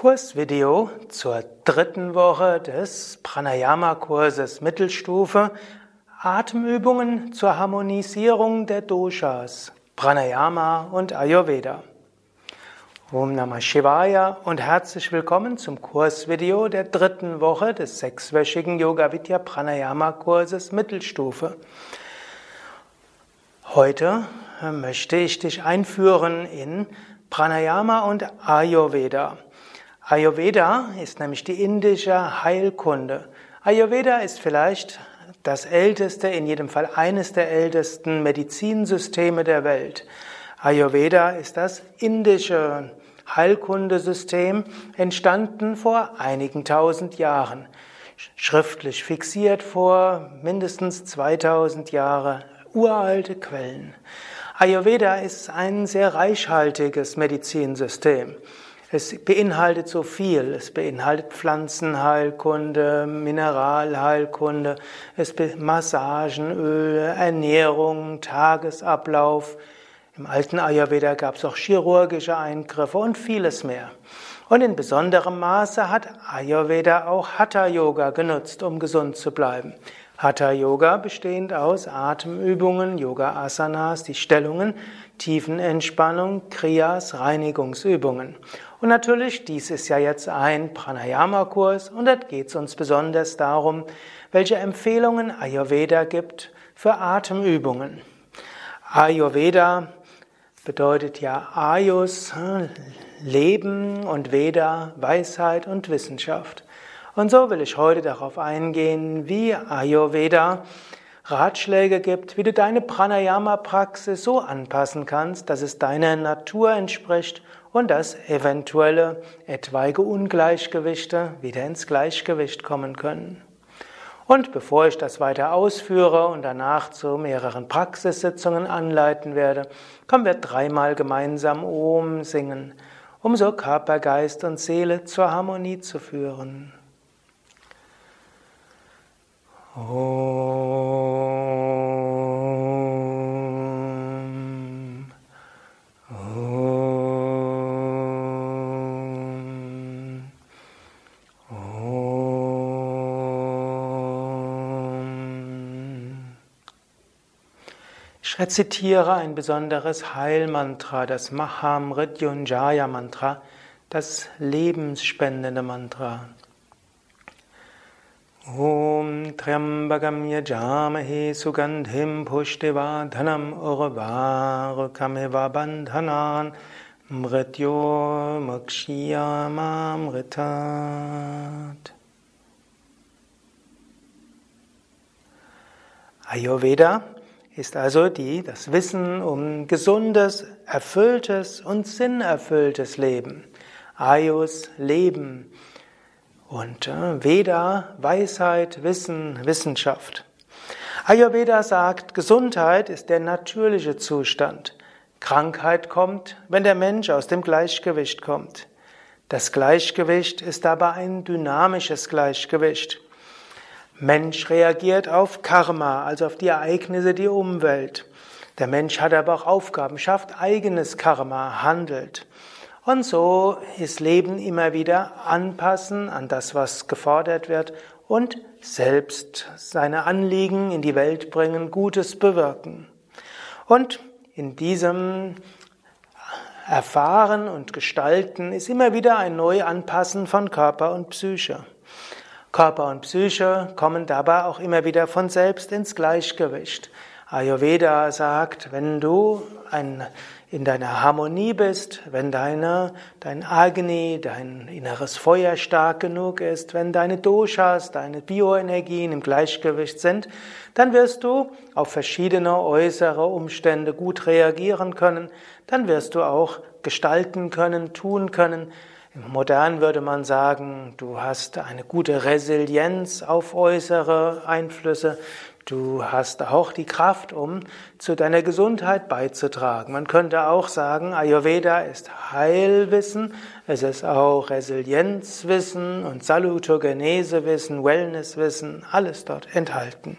Kursvideo zur dritten Woche des Pranayama-Kurses Mittelstufe Atemübungen zur Harmonisierung der Doshas, Pranayama und Ayurveda. Om Namah Shivaya und herzlich willkommen zum Kursvideo der dritten Woche des sechswöchigen Yoga Vidya Pranayama Kurses Mittelstufe. Heute möchte ich dich einführen in Pranayama und Ayurveda. Ayurveda ist nämlich die indische Heilkunde. Ayurveda ist vielleicht das älteste, in jedem Fall eines der ältesten Medizinsysteme der Welt. Ayurveda ist das indische Heilkundesystem, entstanden vor einigen tausend Jahren, schriftlich fixiert vor mindestens 2000 Jahre, uralte Quellen. Ayurveda ist ein sehr reichhaltiges Medizinsystem. Es beinhaltet so viel. Es beinhaltet Pflanzenheilkunde, Mineralheilkunde, es Massagen, Öle, Ernährung, Tagesablauf. Im alten Ayurveda gab es auch chirurgische Eingriffe und vieles mehr. Und in besonderem Maße hat Ayurveda auch Hatha Yoga genutzt, um gesund zu bleiben. Hatha Yoga bestehend aus Atemübungen, Yoga Asanas, die Stellungen, Tiefenentspannung, Kriyas, Reinigungsübungen. Und natürlich, dies ist ja jetzt ein Pranayama-Kurs und da geht es uns besonders darum, welche Empfehlungen Ayurveda gibt für Atemübungen. Ayurveda bedeutet ja Ayus, Leben und Veda, Weisheit und Wissenschaft. Und so will ich heute darauf eingehen, wie Ayurveda Ratschläge gibt, wie du deine Pranayama-Praxis so anpassen kannst, dass es deiner Natur entspricht und dass eventuelle etwaige Ungleichgewichte wieder ins Gleichgewicht kommen können. Und bevor ich das weiter ausführe und danach zu mehreren Praxissitzungen anleiten werde, kommen wir dreimal gemeinsam Om singen, um so Körper, Geist und Seele zur Harmonie zu führen. Om. Rezitiere ein besonderes Heilmantra, das Mahamrityunjaya Mantra, das lebensspendende Mantra. Sugandhim Pushtivadhanam Urvarukamiva Bandhanan Mrityo Mukshiyamamritat Ayurveda ist also die, das Wissen um gesundes, erfülltes und sinnerfülltes Leben. Ayus, Leben. Und äh, Veda, Weisheit, Wissen, Wissenschaft. Ayurveda sagt, Gesundheit ist der natürliche Zustand. Krankheit kommt, wenn der Mensch aus dem Gleichgewicht kommt. Das Gleichgewicht ist aber ein dynamisches Gleichgewicht. Mensch reagiert auf Karma, also auf die Ereignisse, die Umwelt. Der Mensch hat aber auch Aufgaben, schafft eigenes Karma, handelt. Und so ist Leben immer wieder anpassen an das, was gefordert wird und selbst seine Anliegen in die Welt bringen, Gutes bewirken. Und in diesem Erfahren und Gestalten ist immer wieder ein Neuanpassen von Körper und Psyche. Körper und Psyche kommen dabei auch immer wieder von selbst ins Gleichgewicht. Ayurveda sagt, wenn du ein, in deiner Harmonie bist, wenn deine, dein Agni, dein inneres Feuer stark genug ist, wenn deine Doshas, deine Bioenergien im Gleichgewicht sind, dann wirst du auf verschiedene äußere Umstände gut reagieren können, dann wirst du auch gestalten können, tun können, Modern würde man sagen, du hast eine gute Resilienz auf äußere Einflüsse. Du hast auch die Kraft, um zu deiner Gesundheit beizutragen. Man könnte auch sagen, Ayurveda ist Heilwissen, es ist auch Resilienzwissen und Salutogenesewissen, Wellnesswissen, alles dort enthalten.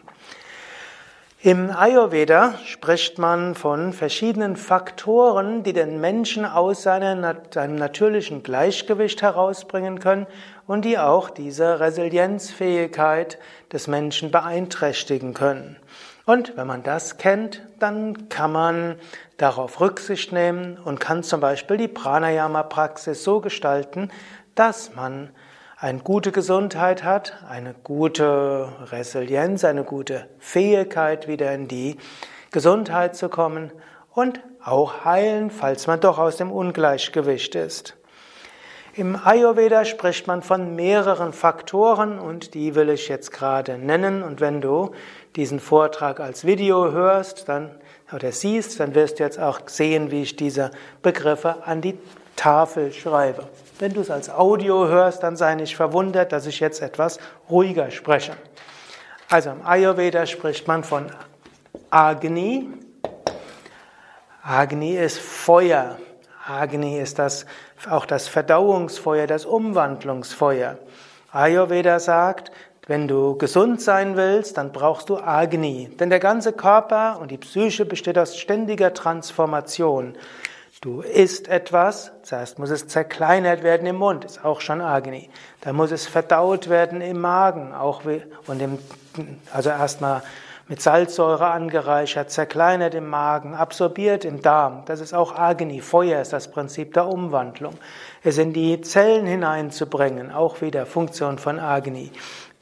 Im Ayurveda spricht man von verschiedenen Faktoren, die den Menschen aus seinem natürlichen Gleichgewicht herausbringen können und die auch diese Resilienzfähigkeit des Menschen beeinträchtigen können. Und wenn man das kennt, dann kann man darauf Rücksicht nehmen und kann zum Beispiel die Pranayama-Praxis so gestalten, dass man eine gute Gesundheit hat, eine gute Resilienz, eine gute Fähigkeit, wieder in die Gesundheit zu kommen und auch heilen, falls man doch aus dem Ungleichgewicht ist. Im Ayurveda spricht man von mehreren Faktoren und die will ich jetzt gerade nennen. Und wenn du diesen Vortrag als Video hörst, dann oder siehst, dann wirst du jetzt auch sehen, wie ich diese Begriffe an die Tafel schreibe. Wenn du es als Audio hörst, dann sei nicht verwundert, dass ich jetzt etwas ruhiger spreche. Also im Ayurveda spricht man von Agni. Agni ist Feuer. Agni ist das, auch das Verdauungsfeuer, das Umwandlungsfeuer. Ayurveda sagt, wenn du gesund sein willst, dann brauchst du Agni. Denn der ganze Körper und die Psyche besteht aus ständiger Transformation. Du isst etwas, zuerst muss es zerkleinert werden im Mund, ist auch schon Agni. Dann muss es verdaut werden im Magen, auch und im, also erstmal mit Salzsäure angereichert, zerkleinert im Magen, absorbiert im Darm. Das ist auch Agni. Feuer ist das Prinzip der Umwandlung. Es in die Zellen hineinzubringen, auch wieder Funktion von Agni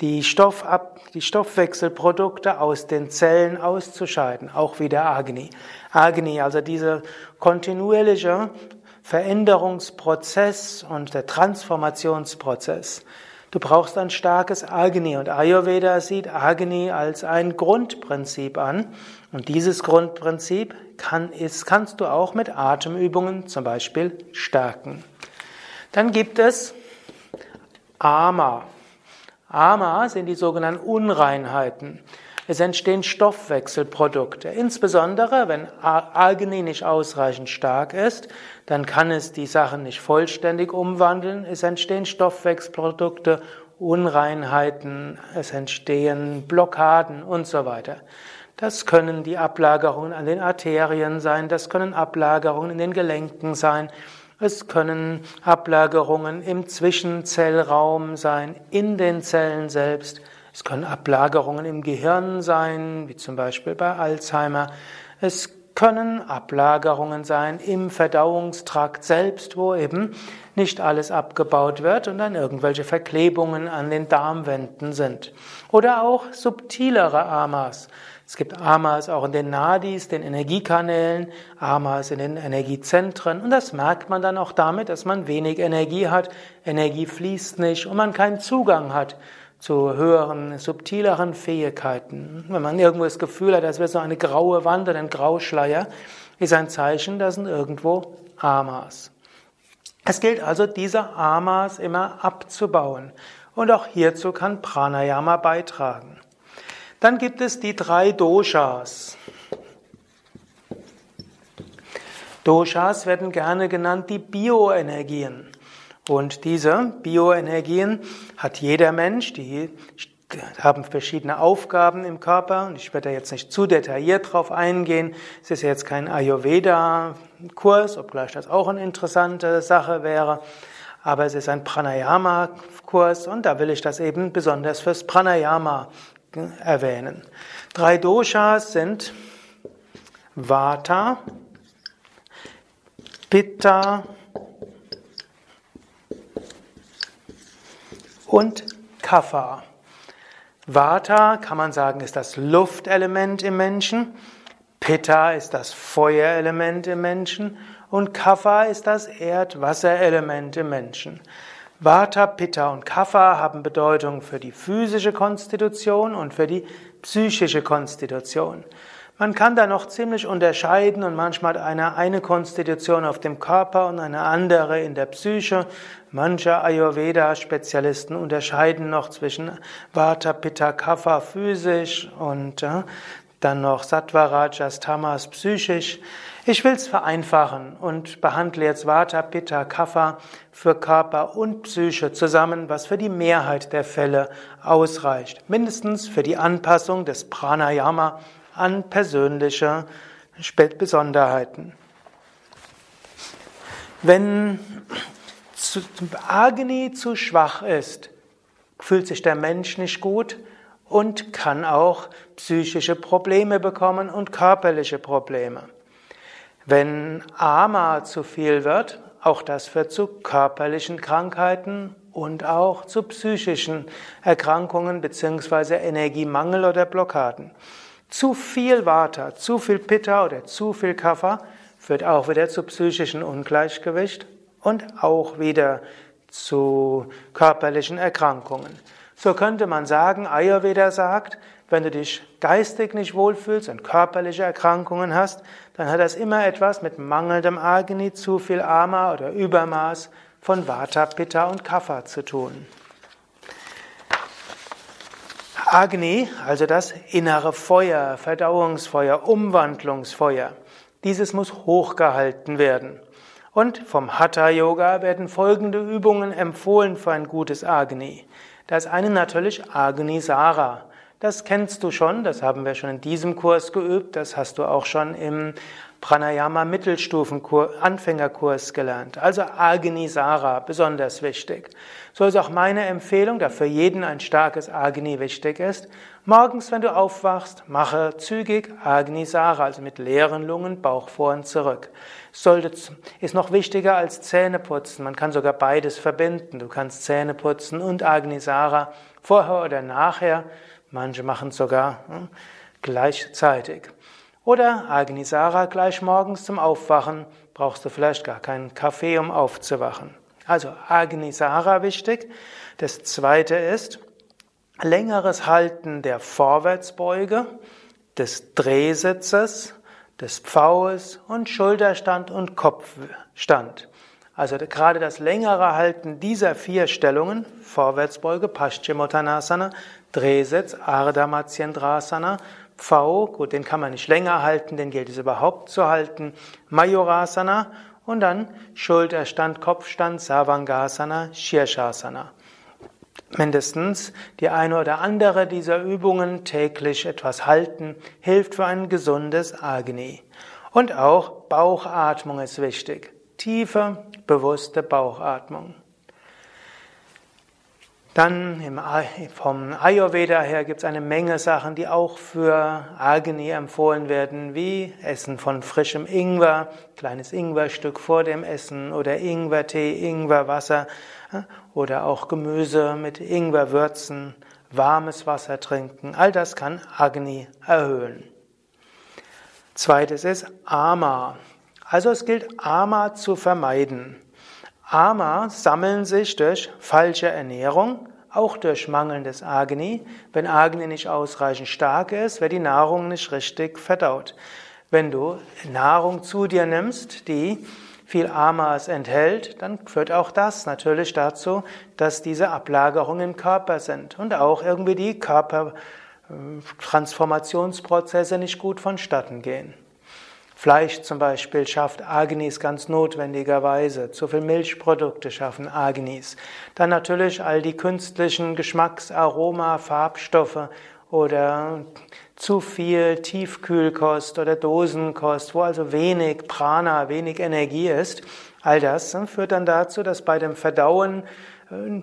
die, Stoffab, die Stoffwechselprodukte aus den Zellen auszuscheiden, auch wieder Agni. Agni, also dieser kontinuierliche Veränderungsprozess und der Transformationsprozess. Du brauchst ein starkes Agni und Ayurveda sieht Agni als ein Grundprinzip an. Und dieses Grundprinzip kann, ist, kannst du auch mit Atemübungen zum Beispiel stärken. Dann gibt es Ama. Ama sind die sogenannten Unreinheiten. Es entstehen Stoffwechselprodukte. Insbesondere, wenn Agni nicht ausreichend stark ist, dann kann es die Sachen nicht vollständig umwandeln. Es entstehen Stoffwechselprodukte, Unreinheiten, es entstehen Blockaden und so weiter. Das können die Ablagerungen an den Arterien sein, das können Ablagerungen in den Gelenken sein, es können Ablagerungen im Zwischenzellraum sein, in den Zellen selbst. Es können Ablagerungen im Gehirn sein, wie zum Beispiel bei Alzheimer. Es können Ablagerungen sein im Verdauungstrakt selbst, wo eben nicht alles abgebaut wird und dann irgendwelche Verklebungen an den Darmwänden sind. Oder auch subtilere Amas. Es gibt Amas auch in den Nadis, den Energiekanälen, Amas in den Energiezentren und das merkt man dann auch damit, dass man wenig Energie hat, Energie fließt nicht und man keinen Zugang hat zu höheren, subtileren Fähigkeiten. Wenn man irgendwo das Gefühl hat, als wäre so eine graue Wand oder ein Grauschleier, ist ein Zeichen, da sind irgendwo Amas. Es gilt also, diese Amas immer abzubauen. Und auch hierzu kann Pranayama beitragen. Dann gibt es die drei Doshas. Doshas werden gerne genannt die Bioenergien. Und diese Bioenergien hat jeder Mensch, die haben verschiedene Aufgaben im Körper und ich werde da jetzt nicht zu detailliert drauf eingehen. Es ist jetzt kein Ayurveda-Kurs, obgleich das auch eine interessante Sache wäre. Aber es ist ein Pranayama-Kurs und da will ich das eben besonders fürs Pranayama erwähnen. Drei Doshas sind Vata, Pitta und Kapha. Vata kann man sagen, ist das Luftelement im Menschen. Pitta ist das Feuerelement im Menschen und Kapha ist das Erdwasserelement im Menschen. Vata, Pitta und Kapha haben Bedeutung für die physische Konstitution und für die psychische Konstitution. Man kann da noch ziemlich unterscheiden und manchmal hat einer eine Konstitution auf dem Körper und eine andere in der Psyche. Manche Ayurveda-Spezialisten unterscheiden noch zwischen Vata, Pitta, Kapha physisch und äh, dann noch Sattva, Rajas, Tamas psychisch. Ich will es vereinfachen und behandle jetzt Vata, Pitta, Kapha für Körper und Psyche zusammen, was für die Mehrheit der Fälle ausreicht. Mindestens für die Anpassung des Pranayama an persönliche Besonderheiten. Wenn Agni zu schwach ist, fühlt sich der Mensch nicht gut und kann auch psychische Probleme bekommen und körperliche Probleme. Wenn Ama zu viel wird, auch das führt zu körperlichen Krankheiten und auch zu psychischen Erkrankungen bzw. Energiemangel oder Blockaden. Zu viel Vata, zu viel Pitta oder zu viel Kapha führt auch wieder zu psychischen Ungleichgewicht und auch wieder zu körperlichen Erkrankungen. So könnte man sagen, Ayurveda sagt, wenn du dich geistig nicht wohlfühlst und körperliche Erkrankungen hast, dann hat das immer etwas mit mangelndem Agni, zu viel Ama oder Übermaß von Vata, Pitta und Kapha zu tun. Agni, also das innere Feuer, Verdauungsfeuer, Umwandlungsfeuer, dieses muss hochgehalten werden. Und vom Hatha Yoga werden folgende Übungen empfohlen für ein gutes Agni. Da ist eine natürlich Agni Sara. Das kennst du schon, das haben wir schon in diesem Kurs geübt, das hast du auch schon im Pranayama Mittelstufenkurs, Anfängerkurs gelernt. Also Agnisara, besonders wichtig. So ist auch meine Empfehlung, da für jeden ein starkes Agni wichtig ist. Morgens, wenn du aufwachst, mache zügig Agnisara, also mit leeren Lungen, Bauch vor und zurück. Sollte, ist noch wichtiger als Zähneputzen. Man kann sogar beides verbinden. Du kannst Zähneputzen und Agnisara vorher oder nachher. Manche machen es sogar hm, gleichzeitig. Oder Agnisara gleich morgens zum Aufwachen, brauchst du vielleicht gar keinen Kaffee, um aufzuwachen. Also Agnisara wichtig. Das zweite ist längeres Halten der Vorwärtsbeuge, des Drehsitzes, des Pfaues und Schulterstand und Kopfstand. Also gerade das längere Halten dieser vier Stellungen, Vorwärtsbeuge, Paschimottanasana, Drehsitz, Ardha Matsyendrasana, V, gut, den kann man nicht länger halten, den gilt es überhaupt zu halten, Majorasana und dann Schulterstand, Kopfstand, Savangasana, Shirshasana. Mindestens die eine oder andere dieser Übungen täglich etwas halten, hilft für ein gesundes Agni. Und auch Bauchatmung ist wichtig. Tiefe, bewusste Bauchatmung. Dann im, vom Ayurveda her gibt es eine Menge Sachen, die auch für Agni empfohlen werden, wie Essen von frischem Ingwer, kleines Ingwerstück vor dem Essen oder Ingwertee, Ingwerwasser oder auch Gemüse mit Ingwerwürzen, warmes Wasser trinken. All das kann Agni erhöhen. Zweites ist Ama. Also es gilt Ama zu vermeiden. Ama sammeln sich durch falsche Ernährung, auch durch mangelndes Agni. Wenn Agni nicht ausreichend stark ist, wird die Nahrung nicht richtig verdaut. Wenn du Nahrung zu dir nimmst, die viel Amas enthält, dann führt auch das natürlich dazu, dass diese Ablagerungen im Körper sind und auch irgendwie die Körpertransformationsprozesse nicht gut vonstatten gehen. Fleisch zum Beispiel schafft Agnis ganz notwendigerweise. Zu viel Milchprodukte schaffen Agnis. Dann natürlich all die künstlichen Geschmacks-, Aroma-, Farbstoffe oder zu viel Tiefkühlkost oder Dosenkost, wo also wenig Prana, wenig Energie ist. All das führt dann dazu, dass bei dem Verdauen äh,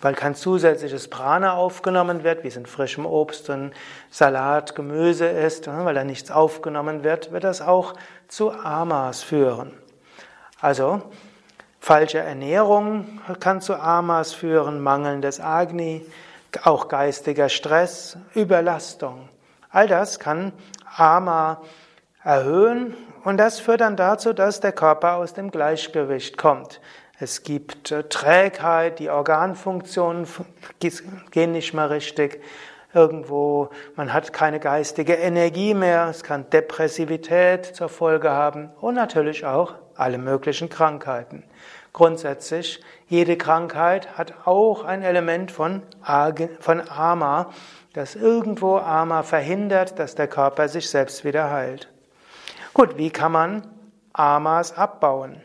weil kein zusätzliches Prana aufgenommen wird, wie es in frischem Obst und Salat, Gemüse ist, weil da nichts aufgenommen wird, wird das auch zu Amas führen. Also falsche Ernährung kann zu Amas führen, mangelndes Agni, auch geistiger Stress, Überlastung. All das kann Ama erhöhen und das führt dann dazu, dass der Körper aus dem Gleichgewicht kommt. Es gibt äh, Trägheit, die Organfunktionen gehen nicht mehr richtig. Irgendwo, man hat keine geistige Energie mehr, es kann Depressivität zur Folge haben und natürlich auch alle möglichen Krankheiten. Grundsätzlich, jede Krankheit hat auch ein Element von, von Ama, das irgendwo Ama verhindert, dass der Körper sich selbst wieder heilt. Gut, wie kann man Amas abbauen?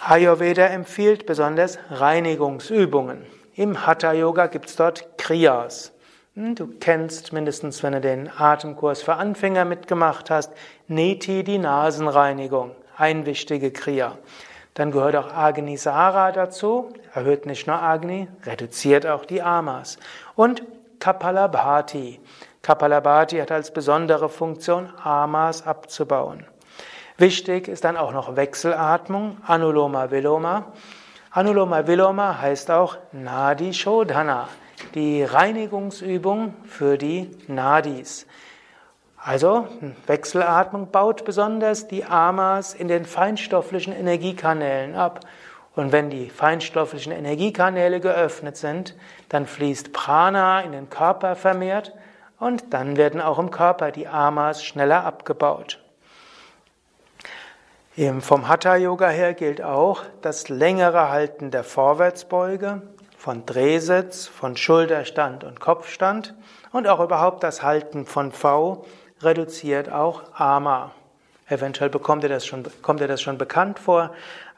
Ayurveda empfiehlt besonders Reinigungsübungen. Im Hatha Yoga gibt es dort Kriyas. Hm, du kennst mindestens, wenn du den Atemkurs für Anfänger mitgemacht hast, Neti, die Nasenreinigung, ein wichtige Kriya. Dann gehört auch Agnisara dazu, erhöht nicht nur Agni, reduziert auch die Amas. Und Kapalabhati. Kapalabhati hat als besondere Funktion, Amas abzubauen. Wichtig ist dann auch noch Wechselatmung, Anuloma Viloma. Anuloma Viloma heißt auch Nadi Shodhana, die Reinigungsübung für die Nadis. Also Wechselatmung baut besonders die Amas in den feinstofflichen Energiekanälen ab. Und wenn die feinstofflichen Energiekanäle geöffnet sind, dann fließt Prana in den Körper vermehrt und dann werden auch im Körper die Amas schneller abgebaut. Vom Hatha Yoga her gilt auch das längere Halten der Vorwärtsbeuge, von Drehsitz, von Schulterstand und Kopfstand und auch überhaupt das Halten von V reduziert auch Ama. Eventuell bekommt ihr das schon, kommt ihr das schon bekannt vor.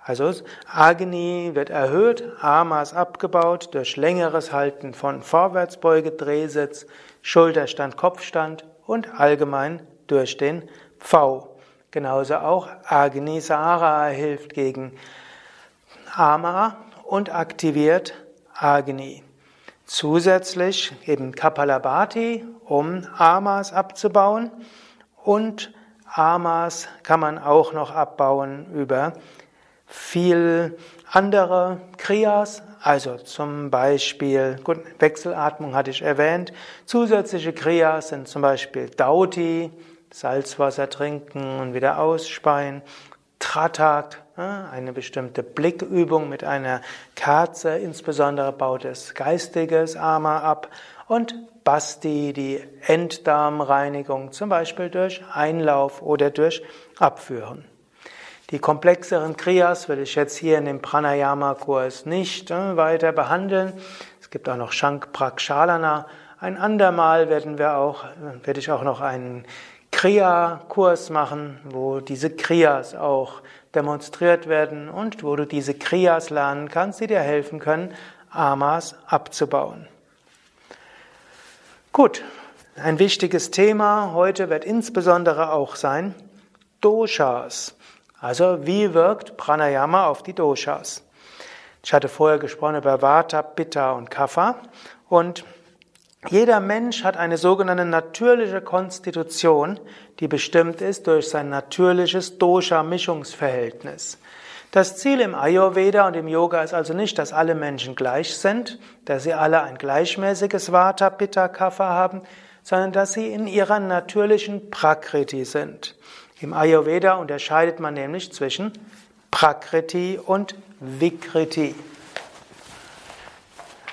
Also Agni wird erhöht, Amas abgebaut durch längeres Halten von Vorwärtsbeuge, Drehsitz, Schulterstand, Kopfstand und allgemein durch den V. Genauso auch Agni Sara hilft gegen Ama und aktiviert Agni. Zusätzlich eben Kapalabhati, um Amas abzubauen. Und Amas kann man auch noch abbauen über viel andere Kriyas, also zum Beispiel, gut, Wechselatmung hatte ich erwähnt. Zusätzliche Kriyas sind zum Beispiel Dauti, Salzwasser trinken und wieder ausspeien. Tratak, eine bestimmte Blickübung mit einer Kerze, insbesondere baut es geistiges Ama ab. Und Basti, die Enddarmreinigung, zum Beispiel durch Einlauf oder durch Abführen. Die komplexeren Kriyas will ich jetzt hier in dem Pranayama-Kurs nicht weiter behandeln. Es gibt auch noch Shank Prakshalana. Ein andermal werden wir auch, werde ich auch noch einen Kriya-Kurs machen, wo diese Kriyas auch demonstriert werden und wo du diese Kriyas lernen kannst, die dir helfen können, Amas abzubauen. Gut, ein wichtiges Thema heute wird insbesondere auch sein Doshas. Also wie wirkt Pranayama auf die Doshas? Ich hatte vorher gesprochen über Vata, Pitta und Kapha und jeder Mensch hat eine sogenannte natürliche Konstitution, die bestimmt ist durch sein natürliches Dosha-Mischungsverhältnis. Das Ziel im Ayurveda und im Yoga ist also nicht, dass alle Menschen gleich sind, dass sie alle ein gleichmäßiges Vata, Pitta, Kapha haben, sondern dass sie in ihrer natürlichen Prakriti sind. Im Ayurveda unterscheidet man nämlich zwischen Prakriti und Vikriti.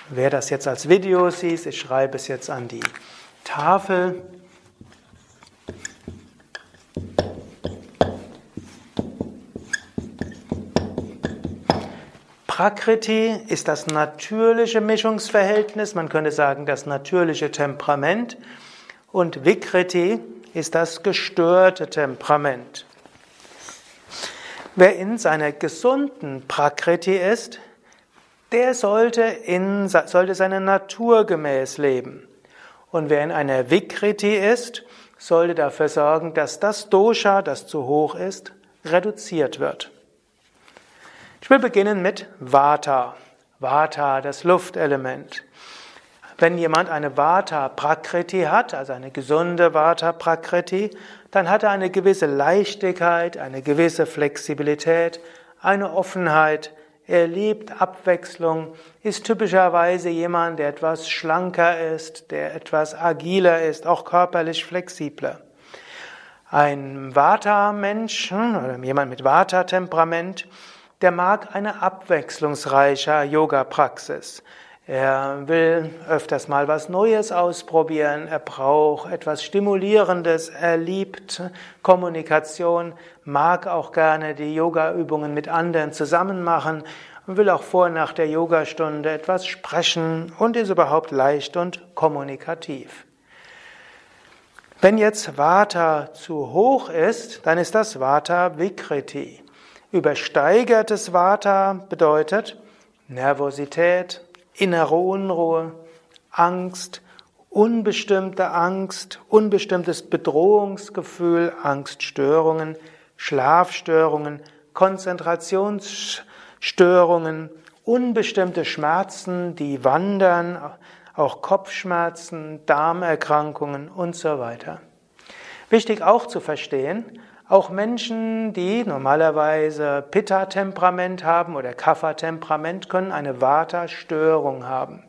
Wer das jetzt als Video sieht, ich schreibe es jetzt an die Tafel. Prakriti ist das natürliche Mischungsverhältnis, man könnte sagen das natürliche Temperament und Vikriti ist das gestörte Temperament. Wer in seiner gesunden Prakriti ist, der sollte, in, sollte seine Natur gemäß leben. Und wer in einer Vikriti ist, sollte dafür sorgen, dass das Dosha, das zu hoch ist, reduziert wird. Ich will beginnen mit Vata. Vata, das Luftelement. Wenn jemand eine Vata Prakriti hat, also eine gesunde Vata Prakriti, dann hat er eine gewisse Leichtigkeit, eine gewisse Flexibilität, eine Offenheit, er liebt Abwechslung, ist typischerweise jemand, der etwas schlanker ist, der etwas agiler ist, auch körperlich flexibler. Ein Vata-Mensch hm, oder jemand mit Vata-Temperament, der mag eine abwechslungsreiche Yoga-Praxis. Er will öfters mal was Neues ausprobieren, er braucht etwas Stimulierendes, er liebt Kommunikation, mag auch gerne die Yoga-Übungen mit anderen zusammen machen und will auch vor nach der Yogastunde etwas sprechen und ist überhaupt leicht und kommunikativ. Wenn jetzt Vata zu hoch ist, dann ist das Vata Vikriti. Übersteigertes Vata bedeutet Nervosität, innere Unruhe, Angst, unbestimmte Angst, unbestimmtes Bedrohungsgefühl, Angststörungen, Schlafstörungen, Konzentrationsstörungen, unbestimmte Schmerzen, die wandern, auch Kopfschmerzen, Darmerkrankungen und so weiter. Wichtig auch zu verstehen, auch Menschen, die normalerweise Pitta-Temperament haben oder Kapha-Temperament, können eine Vata-Störung haben.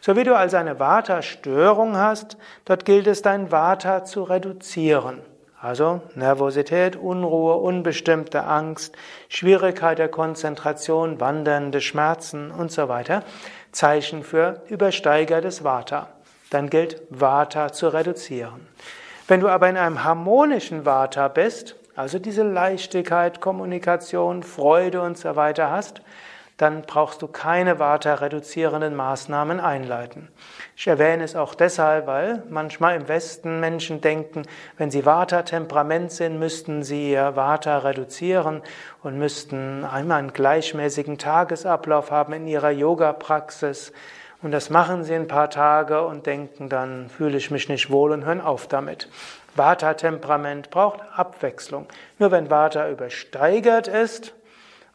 So wie du also eine Vata-Störung hast, dort gilt es, dein Vata zu reduzieren. Also Nervosität, Unruhe, unbestimmte Angst, Schwierigkeit der Konzentration, wandernde Schmerzen und so weiter. Zeichen für übersteigertes Vata. Dann gilt Vata zu reduzieren. Wenn du aber in einem harmonischen Vata bist, also diese Leichtigkeit, Kommunikation, Freude und so weiter hast, dann brauchst du keine Vata-reduzierenden Maßnahmen einleiten. Ich erwähne es auch deshalb, weil manchmal im Westen Menschen denken, wenn sie Vata-Temperament sind, müssten sie ihr Vata reduzieren und müssten einmal einen gleichmäßigen Tagesablauf haben in ihrer Yoga-Praxis. Und das machen sie ein paar Tage und denken, dann fühle ich mich nicht wohl und hören auf damit. Vata-Temperament braucht Abwechslung. Nur wenn Vata übersteigert ist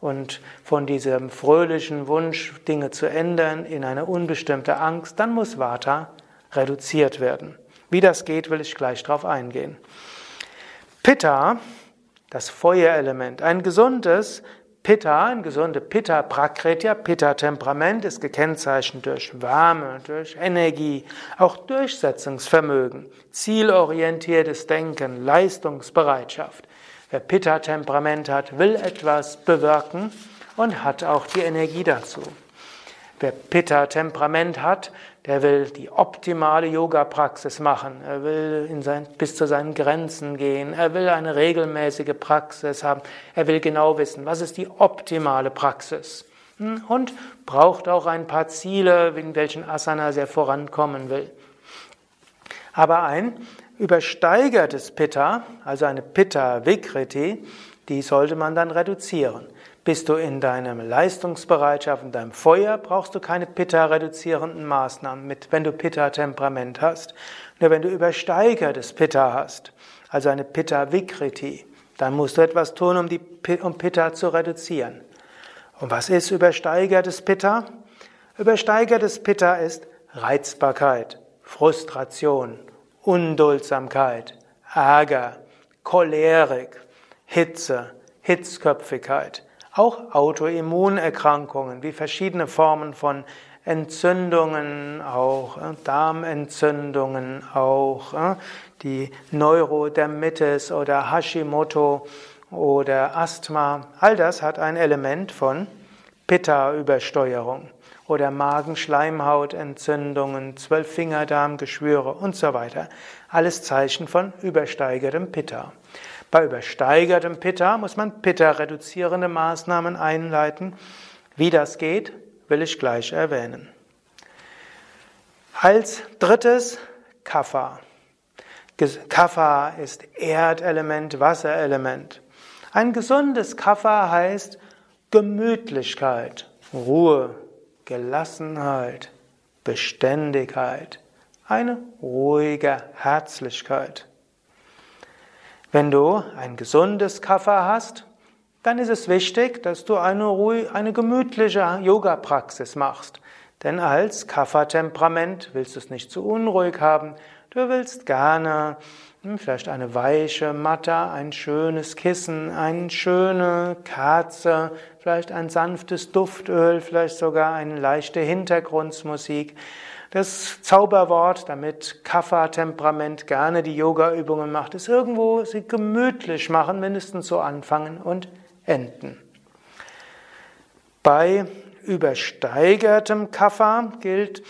und von diesem fröhlichen Wunsch, Dinge zu ändern, in eine unbestimmte Angst, dann muss Vata reduziert werden. Wie das geht, will ich gleich darauf eingehen. Pitta, das Feuerelement, ein gesundes, Pitta, ein gesunde Pitta Prakritya, Pitta Temperament ist gekennzeichnet durch Wärme, durch Energie, auch Durchsetzungsvermögen, zielorientiertes Denken, Leistungsbereitschaft. Wer Pitta Temperament hat, will etwas bewirken und hat auch die Energie dazu. Wer Pitta Temperament hat, der will die optimale Yoga-Praxis machen. Er will sein, bis zu seinen Grenzen gehen. Er will eine regelmäßige Praxis haben. Er will genau wissen, was ist die optimale Praxis. Hm? Und braucht auch ein paar Ziele, in welchen Asanas er vorankommen will. Aber ein übersteigertes Pitta, also eine Pitta Vikriti, die sollte man dann reduzieren. Bist du in deinem Leistungsbereitschaft, in deinem Feuer, brauchst du keine Pitta-reduzierenden Maßnahmen, mit, wenn du Pitta-Temperament hast. Nur wenn du übersteigertes Pitta hast, also eine Pitta-Vikriti, dann musst du etwas tun, um, die, um Pitta zu reduzieren. Und was ist übersteigertes Pitta? Übersteigertes Pitta ist Reizbarkeit, Frustration, Unduldsamkeit, Ärger, Cholerik, Hitze, Hitzköpfigkeit. Auch Autoimmunerkrankungen wie verschiedene Formen von Entzündungen, auch äh, Darmentzündungen, auch äh, die Neurodermitis oder Hashimoto oder Asthma. All das hat ein Element von Pitta-Übersteuerung oder Magenschleimhautentzündungen, Zwölffingerdarmgeschwüre und so weiter. Alles Zeichen von übersteigertem Pitta. Bei übersteigertem Pitta muss man Pitta-reduzierende Maßnahmen einleiten. Wie das geht, will ich gleich erwähnen. Als drittes Kapha. Kapha ist Erdelement, Wasserelement. Ein gesundes Kapha heißt Gemütlichkeit, Ruhe, Gelassenheit, Beständigkeit, eine ruhige Herzlichkeit. Wenn du ein gesundes Kapha hast, dann ist es wichtig, dass du eine, ruhig, eine gemütliche Yoga-Praxis machst. Denn als Kapha-Temperament willst du es nicht zu unruhig haben. Du willst gerne hm, vielleicht eine weiche Matte, ein schönes Kissen, eine schöne Kerze, vielleicht ein sanftes Duftöl, vielleicht sogar eine leichte Hintergrundmusik. Das Zauberwort, damit Kapha-Temperament gerne die Yoga-Übungen macht, ist irgendwo sie gemütlich machen, mindestens so anfangen und enden. Bei übersteigertem Kapha gilt,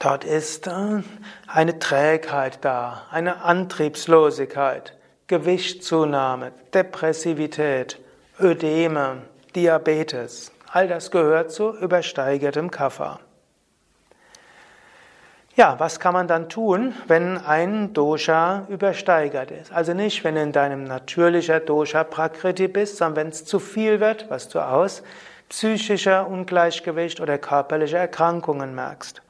dort ist äh, eine Trägheit da, eine Antriebslosigkeit, Gewichtszunahme, Depressivität, Ödeme, Diabetes. All das gehört zu übersteigertem Kapha. Ja, was kann man dann tun, wenn ein Dosha übersteigert ist? Also nicht, wenn in deinem natürlicher Dosha Prakriti bist, sondern wenn es zu viel wird, was du aus psychischer Ungleichgewicht oder körperlicher Erkrankungen merkst.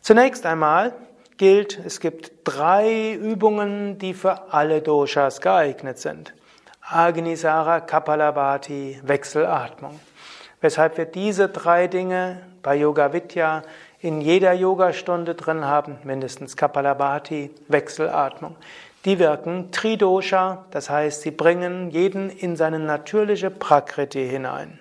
Zunächst einmal gilt, es gibt drei Übungen, die für alle Doshas geeignet sind. Agnisara, Kapalabhati, Wechselatmung. Weshalb wir diese drei Dinge bei Yoga Vidya in jeder Yogastunde drin haben, mindestens Kapalabhati, Wechselatmung. Die wirken Tridosha, das heißt, sie bringen jeden in seine natürliche Prakriti hinein.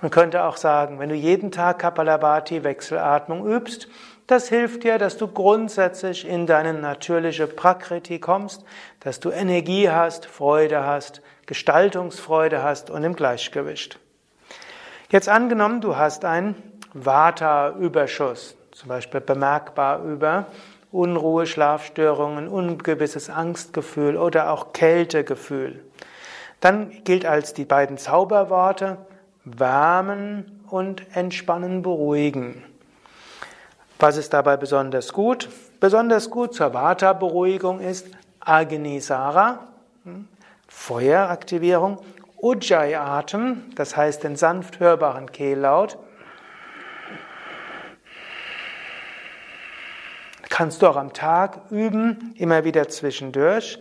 Man könnte auch sagen, wenn du jeden Tag Kapalabhati Wechselatmung übst, das hilft dir, dass du grundsätzlich in deine natürliche Prakriti kommst, dass du Energie hast, Freude hast, Gestaltungsfreude hast und im Gleichgewicht. Jetzt angenommen, du hast einen Vata-Überschuss, zum Beispiel bemerkbar über Unruhe, Schlafstörungen, ungewisses Angstgefühl oder auch Kältegefühl. Dann gilt als die beiden Zauberworte wärmen und entspannen, beruhigen. Was ist dabei besonders gut? Besonders gut zur Vata-Beruhigung ist Agnisara, hm, Feueraktivierung, Ujjayi-Atem, das heißt den sanft hörbaren Kehllaut. Kannst du auch am Tag üben, immer wieder zwischendurch.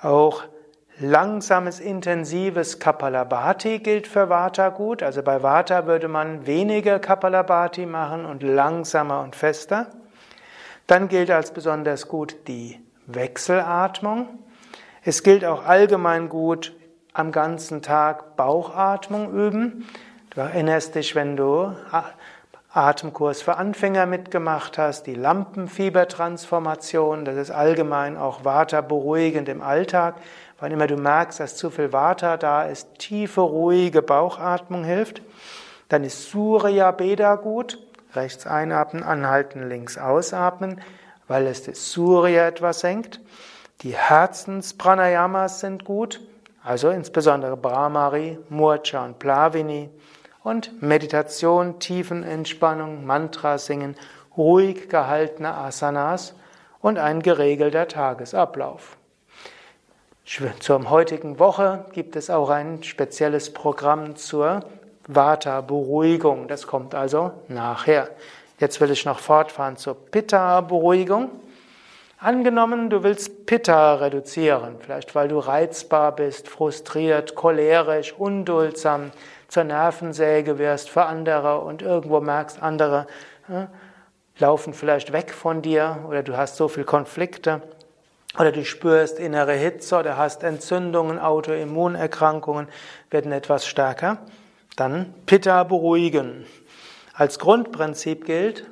Auch Langsames, intensives Kapalabhati gilt für Vata gut. Also bei Vata würde man weniger Kapalabhati machen und langsamer und fester. Dann gilt als besonders gut die Wechselatmung. Es gilt auch allgemein gut am ganzen Tag Bauchatmung üben. Du erinnerst dich, wenn du Atemkurs für Anfänger mitgemacht hast, die Lampenfiebertransformation, das ist allgemein auch Vata beruhigend im Alltag. Wann immer du merkst, dass zu viel Vata da ist, tiefe, ruhige Bauchatmung hilft. Dann ist Surya Beda gut. Rechts einatmen, anhalten, links ausatmen, weil es das Surya etwas senkt. Die Herzenspranayamas sind gut, also insbesondere Brahmari, Murcha und Plavini. Und Meditation, Tiefenentspannung, Mantra singen, ruhig gehaltene Asanas und ein geregelter Tagesablauf. Zur heutigen Woche gibt es auch ein spezielles Programm zur Vata-Beruhigung. Das kommt also nachher. Jetzt will ich noch fortfahren zur Pitta-Beruhigung. Angenommen, du willst Pitta reduzieren, vielleicht weil du reizbar bist, frustriert, cholerisch, unduldsam, zur Nervensäge wirst für andere und irgendwo merkst, andere äh, laufen vielleicht weg von dir oder du hast so viele Konflikte oder du spürst innere Hitze oder hast Entzündungen, Autoimmunerkrankungen werden etwas stärker, dann Pitta beruhigen. Als Grundprinzip gilt,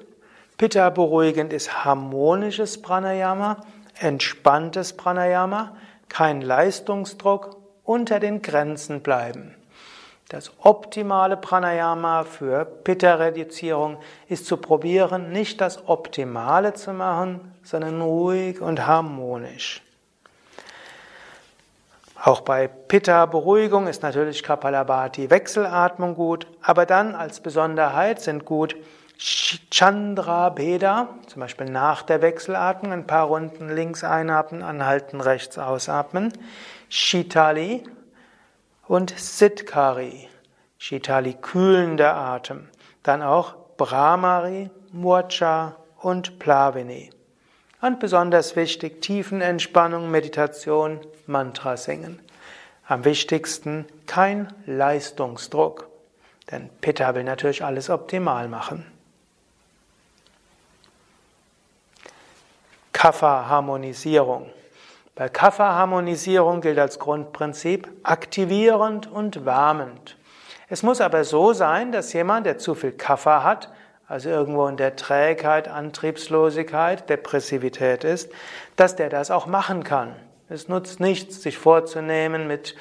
Pitta beruhigend ist harmonisches Pranayama, entspanntes Pranayama, kein Leistungsdruck, unter den Grenzen bleiben. Das optimale Pranayama für Pitta-Reduzierung ist zu probieren, nicht das Optimale zu machen, sondern ruhig und harmonisch. Auch bei Pitta-Beruhigung ist natürlich Kapalabhati Wechselatmung gut, aber dann als Besonderheit sind gut Chandra Beda, zum Beispiel nach der Wechselatmung, ein paar Runden links einatmen, anhalten, rechts ausatmen, Shitali, und Siddhkari, Shitali kühlender Atem. Dann auch Brahmari, Murcha und Plavini. Und besonders wichtig, Tiefenentspannung, Meditation, Mantra singen. Am wichtigsten kein Leistungsdruck. Denn Pitta will natürlich alles optimal machen. Kapha-Harmonisierung. Bei Kapha-Harmonisierung gilt als Grundprinzip aktivierend und wärmend. Es muss aber so sein, dass jemand, der zu viel Kapha hat, also irgendwo in der Trägheit, Antriebslosigkeit, Depressivität ist, dass der das auch machen kann. Es nutzt nichts, sich vorzunehmen, mit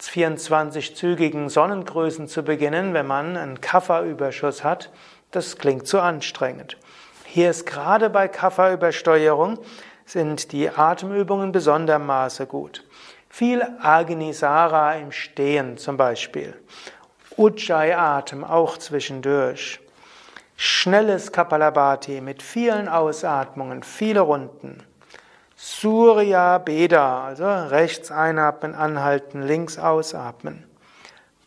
24 zügigen Sonnengrößen zu beginnen, wenn man einen Kafferüberschuss hat. Das klingt zu anstrengend. Hier ist gerade bei Kafferübersteuerung sind die Atemübungen besondermaßen gut. Viel Agnisara im Stehen zum Beispiel. Ujjayi-Atem auch zwischendurch. Schnelles Kapalabhati mit vielen Ausatmungen, viele Runden. Surya Beda, also rechts einatmen, anhalten, links ausatmen.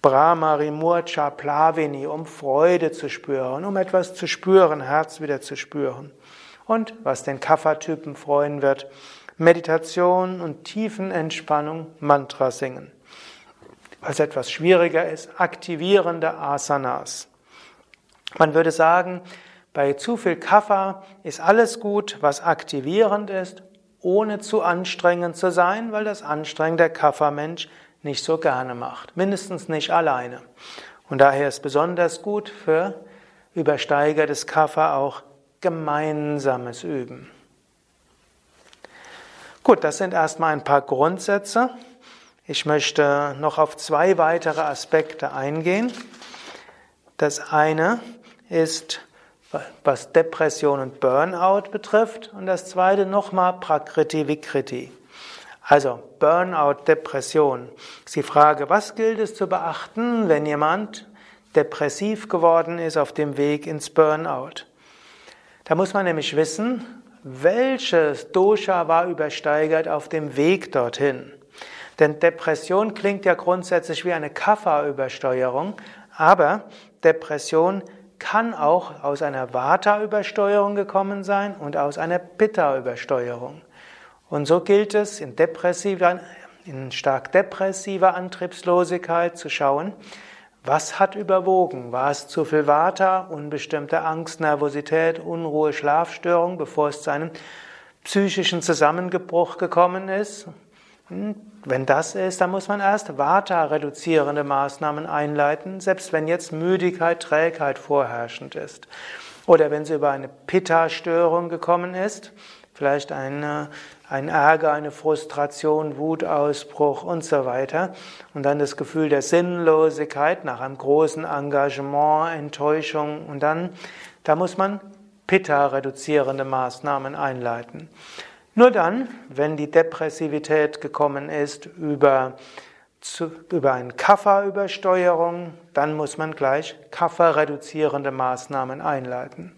Brahmari Murcha Plavini, um Freude zu spüren, um etwas zu spüren, Herz wieder zu spüren. Und was den Kapha-Typen freuen wird, Meditation und Tiefenentspannung, Mantra singen. Was etwas schwieriger ist, aktivierende Asanas. Man würde sagen, bei zu viel Kapha ist alles gut, was aktivierend ist, ohne zu anstrengend zu sein, weil das Anstrengen der Kapha-Mensch nicht so gerne macht. Mindestens nicht alleine. Und daher ist besonders gut für übersteigertes Kapha auch gemeinsames Üben. Gut, das sind erstmal ein paar Grundsätze. Ich möchte noch auf zwei weitere Aspekte eingehen. Das eine ist, was Depression und Burnout betrifft, und das zweite nochmal Prakriti Vikriti. Also Burnout, Depression. Ist die Frage, was gilt es zu beachten, wenn jemand depressiv geworden ist auf dem Weg ins Burnout? Da muss man nämlich wissen, welches Dosha war übersteigert auf dem Weg dorthin. Denn Depression klingt ja grundsätzlich wie eine Kapha-Übersteuerung, aber Depression kann auch aus einer Vata-Übersteuerung gekommen sein und aus einer Pitta-Übersteuerung. Und so gilt es in depressiver, in stark depressiver Antriebslosigkeit zu schauen, was hat überwogen? War es zu viel Vata, unbestimmte Angst, Nervosität, Unruhe, Schlafstörung, bevor es zu einem psychischen Zusammengebruch gekommen ist? Hm, wenn das ist, dann muss man erst Vata-reduzierende Maßnahmen einleiten, selbst wenn jetzt Müdigkeit, Trägheit vorherrschend ist. Oder wenn es über eine Pitta-Störung gekommen ist, vielleicht eine, ein Ärger, eine Frustration, Wutausbruch und so weiter. Und dann das Gefühl der Sinnlosigkeit nach einem großen Engagement, Enttäuschung. Und dann, da muss man Pitta-reduzierende Maßnahmen einleiten. Nur dann, wenn die Depressivität gekommen ist über, zu, über eine Kafferübersteuerung, dann muss man gleich Kafferreduzierende Maßnahmen einleiten.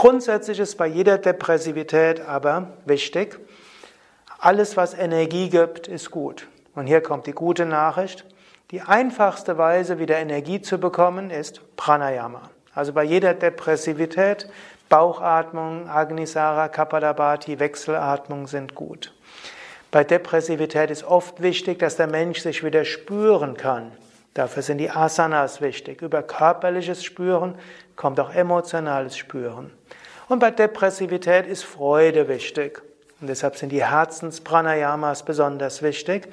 Grundsätzlich ist bei jeder Depressivität aber wichtig, alles, was Energie gibt, ist gut. Und hier kommt die gute Nachricht. Die einfachste Weise, wieder Energie zu bekommen, ist Pranayama. Also bei jeder Depressivität, Bauchatmung, Agnisara, Kapalabhati, Wechselatmung sind gut. Bei Depressivität ist oft wichtig, dass der Mensch sich wieder spüren kann. Dafür sind die Asanas wichtig. Über körperliches Spüren kommt auch emotionales Spüren. Und bei Depressivität ist Freude wichtig. Und deshalb sind die Herzenspranayamas besonders wichtig.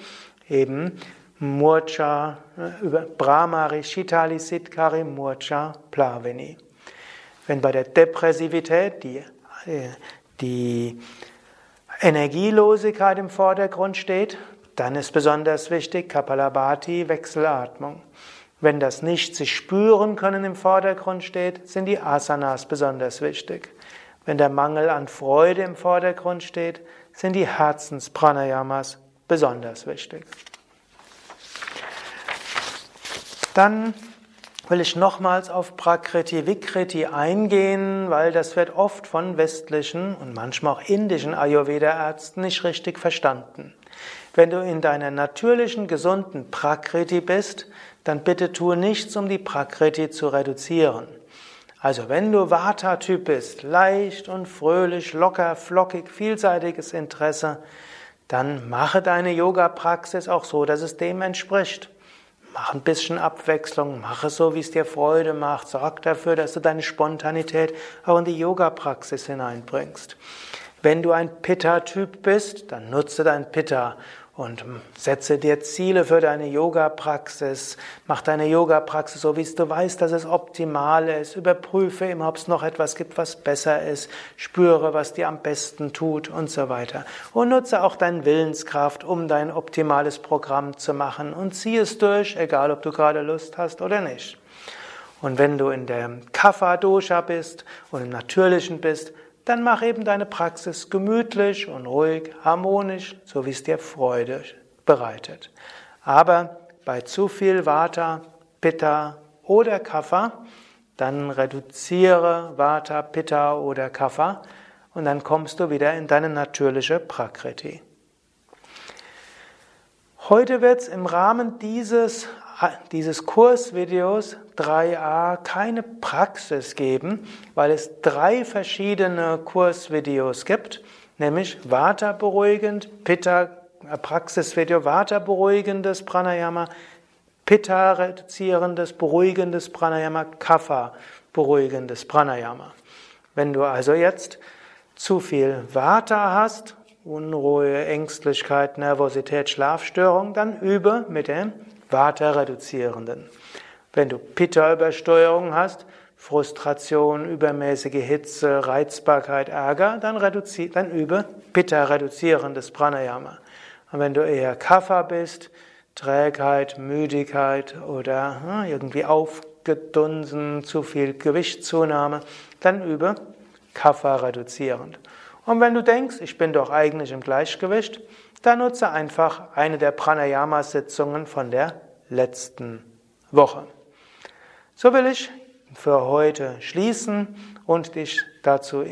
Eben Murcha, über Brahmari, Shitali, Siddhkari, Murcha, Plavini. Wenn bei der Depressivität die, äh, die Energielosigkeit im Vordergrund steht, dann ist besonders wichtig Kapalabhati, Wechselatmung. Wenn das nicht sich spüren können im Vordergrund steht, sind die Asanas besonders wichtig. Wenn der Mangel an Freude im Vordergrund steht, sind die Herzenspranayamas besonders wichtig. Dann will ich nochmals auf Prakriti Vikriti eingehen, weil das wird oft von westlichen und manchmal auch indischen Ayurveda-Ärzten nicht richtig verstanden. Wenn du in deiner natürlichen, gesunden Prakriti bist, dann bitte tue nichts, um die Prakriti zu reduzieren. Also wenn du Vata-Typ bist, leicht und fröhlich, locker, flockig, vielseitiges Interesse, dann mache deine Yoga-Praxis auch so, dass es dem entspricht. Mach ein bisschen Abwechslung, mach es so, wie es dir Freude macht. Sorg dafür, dass du deine Spontanität auch in die Yoga-Praxis hineinbringst. Wenn du ein Pitta-Typ bist, dann nutze dein Pitta und setze dir Ziele für deine Yoga-Praxis. Mach deine Yoga-Praxis so, wie du weißt, dass es optimal ist. Überprüfe immer, ob es noch etwas gibt, was besser ist. Spüre, was dir am besten tut und so weiter. Und nutze auch deine Willenskraft, um dein optimales Programm zu machen. Und zieh es durch, egal ob du gerade Lust hast oder nicht. Und wenn du in der Kapha-Dosha bist und im Natürlichen bist, dann mach eben deine Praxis gemütlich und ruhig, harmonisch, so wie es dir Freude bereitet. Aber bei zu viel Vata, Pitta oder Kapha, dann reduziere Vata, Pitta oder Kapha und dann kommst du wieder in deine natürliche Prakriti. Heute wird es im Rahmen dieses, dieses Kursvideos 3a keine Praxis geben, weil es drei verschiedene Kursvideos gibt, nämlich Vata beruhigend, Pitta äh, Praxisvideo Vata beruhigendes Pranayama, Pitta reduzierendes, beruhigendes Pranayama, Kapha beruhigendes Pranayama. Wenn du also jetzt zu viel Vata hast, Unruhe, Ängstlichkeit, Nervosität, Schlafstörung, dann übe mit dem Vata reduzierenden. Wenn du Pitta-Übersteuerung hast, Frustration, übermäßige Hitze, Reizbarkeit, Ärger, dann, dann übe Pitta-reduzierendes Pranayama. Und wenn du eher Kapha bist, Trägheit, Müdigkeit oder hm, irgendwie aufgedunsen, zu viel Gewichtszunahme, dann übe Kapha reduzierend. Und wenn du denkst, ich bin doch eigentlich im Gleichgewicht, dann nutze einfach eine der Pranayama-Sitzungen von der letzten Woche. So will ich für heute schließen und dich dazu,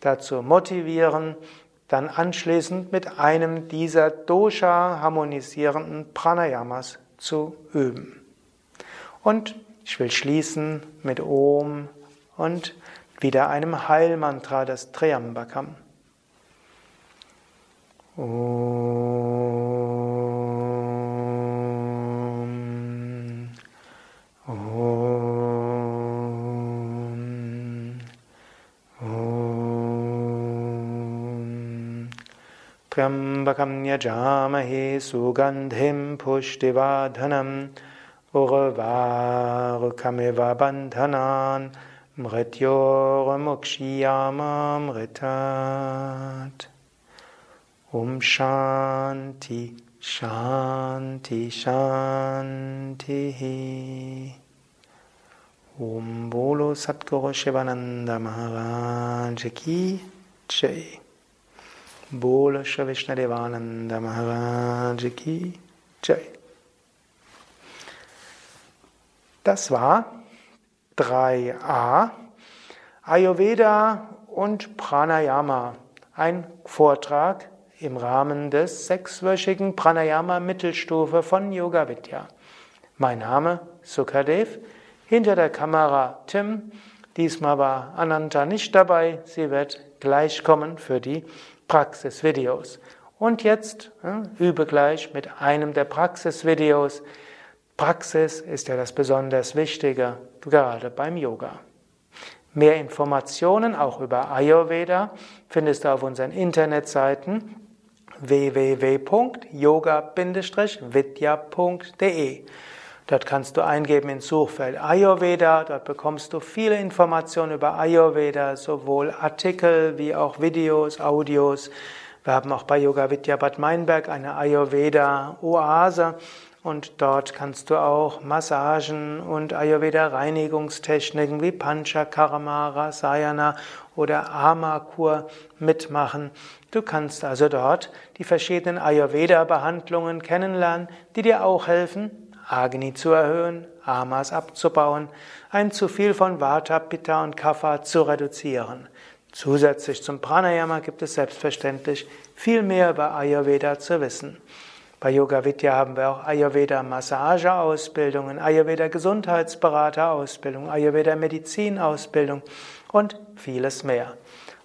dazu motivieren, dann anschließend mit einem dieser Dosha harmonisierenden Pranayamas zu üben. Und ich will schließen mit Om und wieder einem Heilmantra des Triambakam. Om. Triambakam yajamahe sugandhim pushtivadhanam urvarukamiva bandhanan mrityormukshiyamamritat. Om Shanti, Shanti, Shanti. Om Bolo Satguru Shivananda Maharaj Ki Jai. Bolo Shavishna Devananda Maharaj Ki Jai. Das war 3a Ayurveda und Pranayama. Ein Vortrag im Rahmen des sechswöchigen Pranayama Mittelstufe von Yoga Vidya. Mein Name Sukadev, hinter der Kamera Tim. Diesmal war Ananta nicht dabei, sie wird gleich kommen für die Praxisvideos. Und jetzt äh, übe gleich mit einem der Praxisvideos. Praxis ist ja das besonders Wichtige, gerade beim Yoga. Mehr Informationen auch über Ayurveda findest du auf unseren Internetseiten www.yoga-vidya.de. Dort kannst du eingeben ins Suchfeld Ayurveda, dort bekommst du viele Informationen über Ayurveda, sowohl Artikel wie auch Videos, Audios. Wir haben auch bei Yoga Vidya Bad Meinberg eine Ayurveda Oase und dort kannst du auch Massagen und Ayurveda-Reinigungstechniken wie Panchakarma, Rasayana oder Amakur mitmachen. Du kannst also dort die verschiedenen Ayurveda-Behandlungen kennenlernen, die dir auch helfen, Agni zu erhöhen, Amas abzubauen, ein zu viel von Vata, Pitta und Kapha zu reduzieren. Zusätzlich zum Pranayama gibt es selbstverständlich viel mehr über Ayurveda zu wissen. Bei Yoga Vidya haben wir auch Ayurveda Massage Ausbildungen, Ayurveda Gesundheitsberater Ausbildung, Ayurveda Medizin Ausbildung und vieles mehr.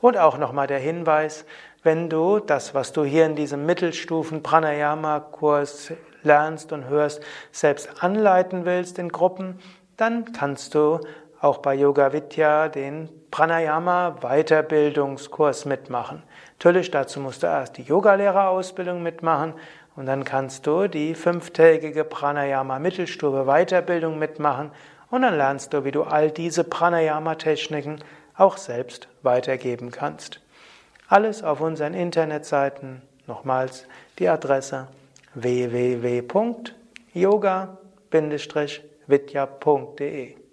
Und auch nochmal der Hinweis, wenn du das, was du hier in diesem Mittelstufen Pranayama Kurs lernst und hörst, selbst anleiten willst in Gruppen, dann kannst du auch bei Yoga Vidya den Pranayama Weiterbildungskurs mitmachen. Natürlich dazu musst du erst die Yogalehrerausbildung mitmachen und dann kannst du die fünftägige Pranayama Mittelstufe Weiterbildung mitmachen und dann lernst du, wie du all diese Pranayama Techniken auch selbst weitergeben kannst. Alles auf unseren Internetseiten. Nochmals die Adresse www.yoga-vidya.de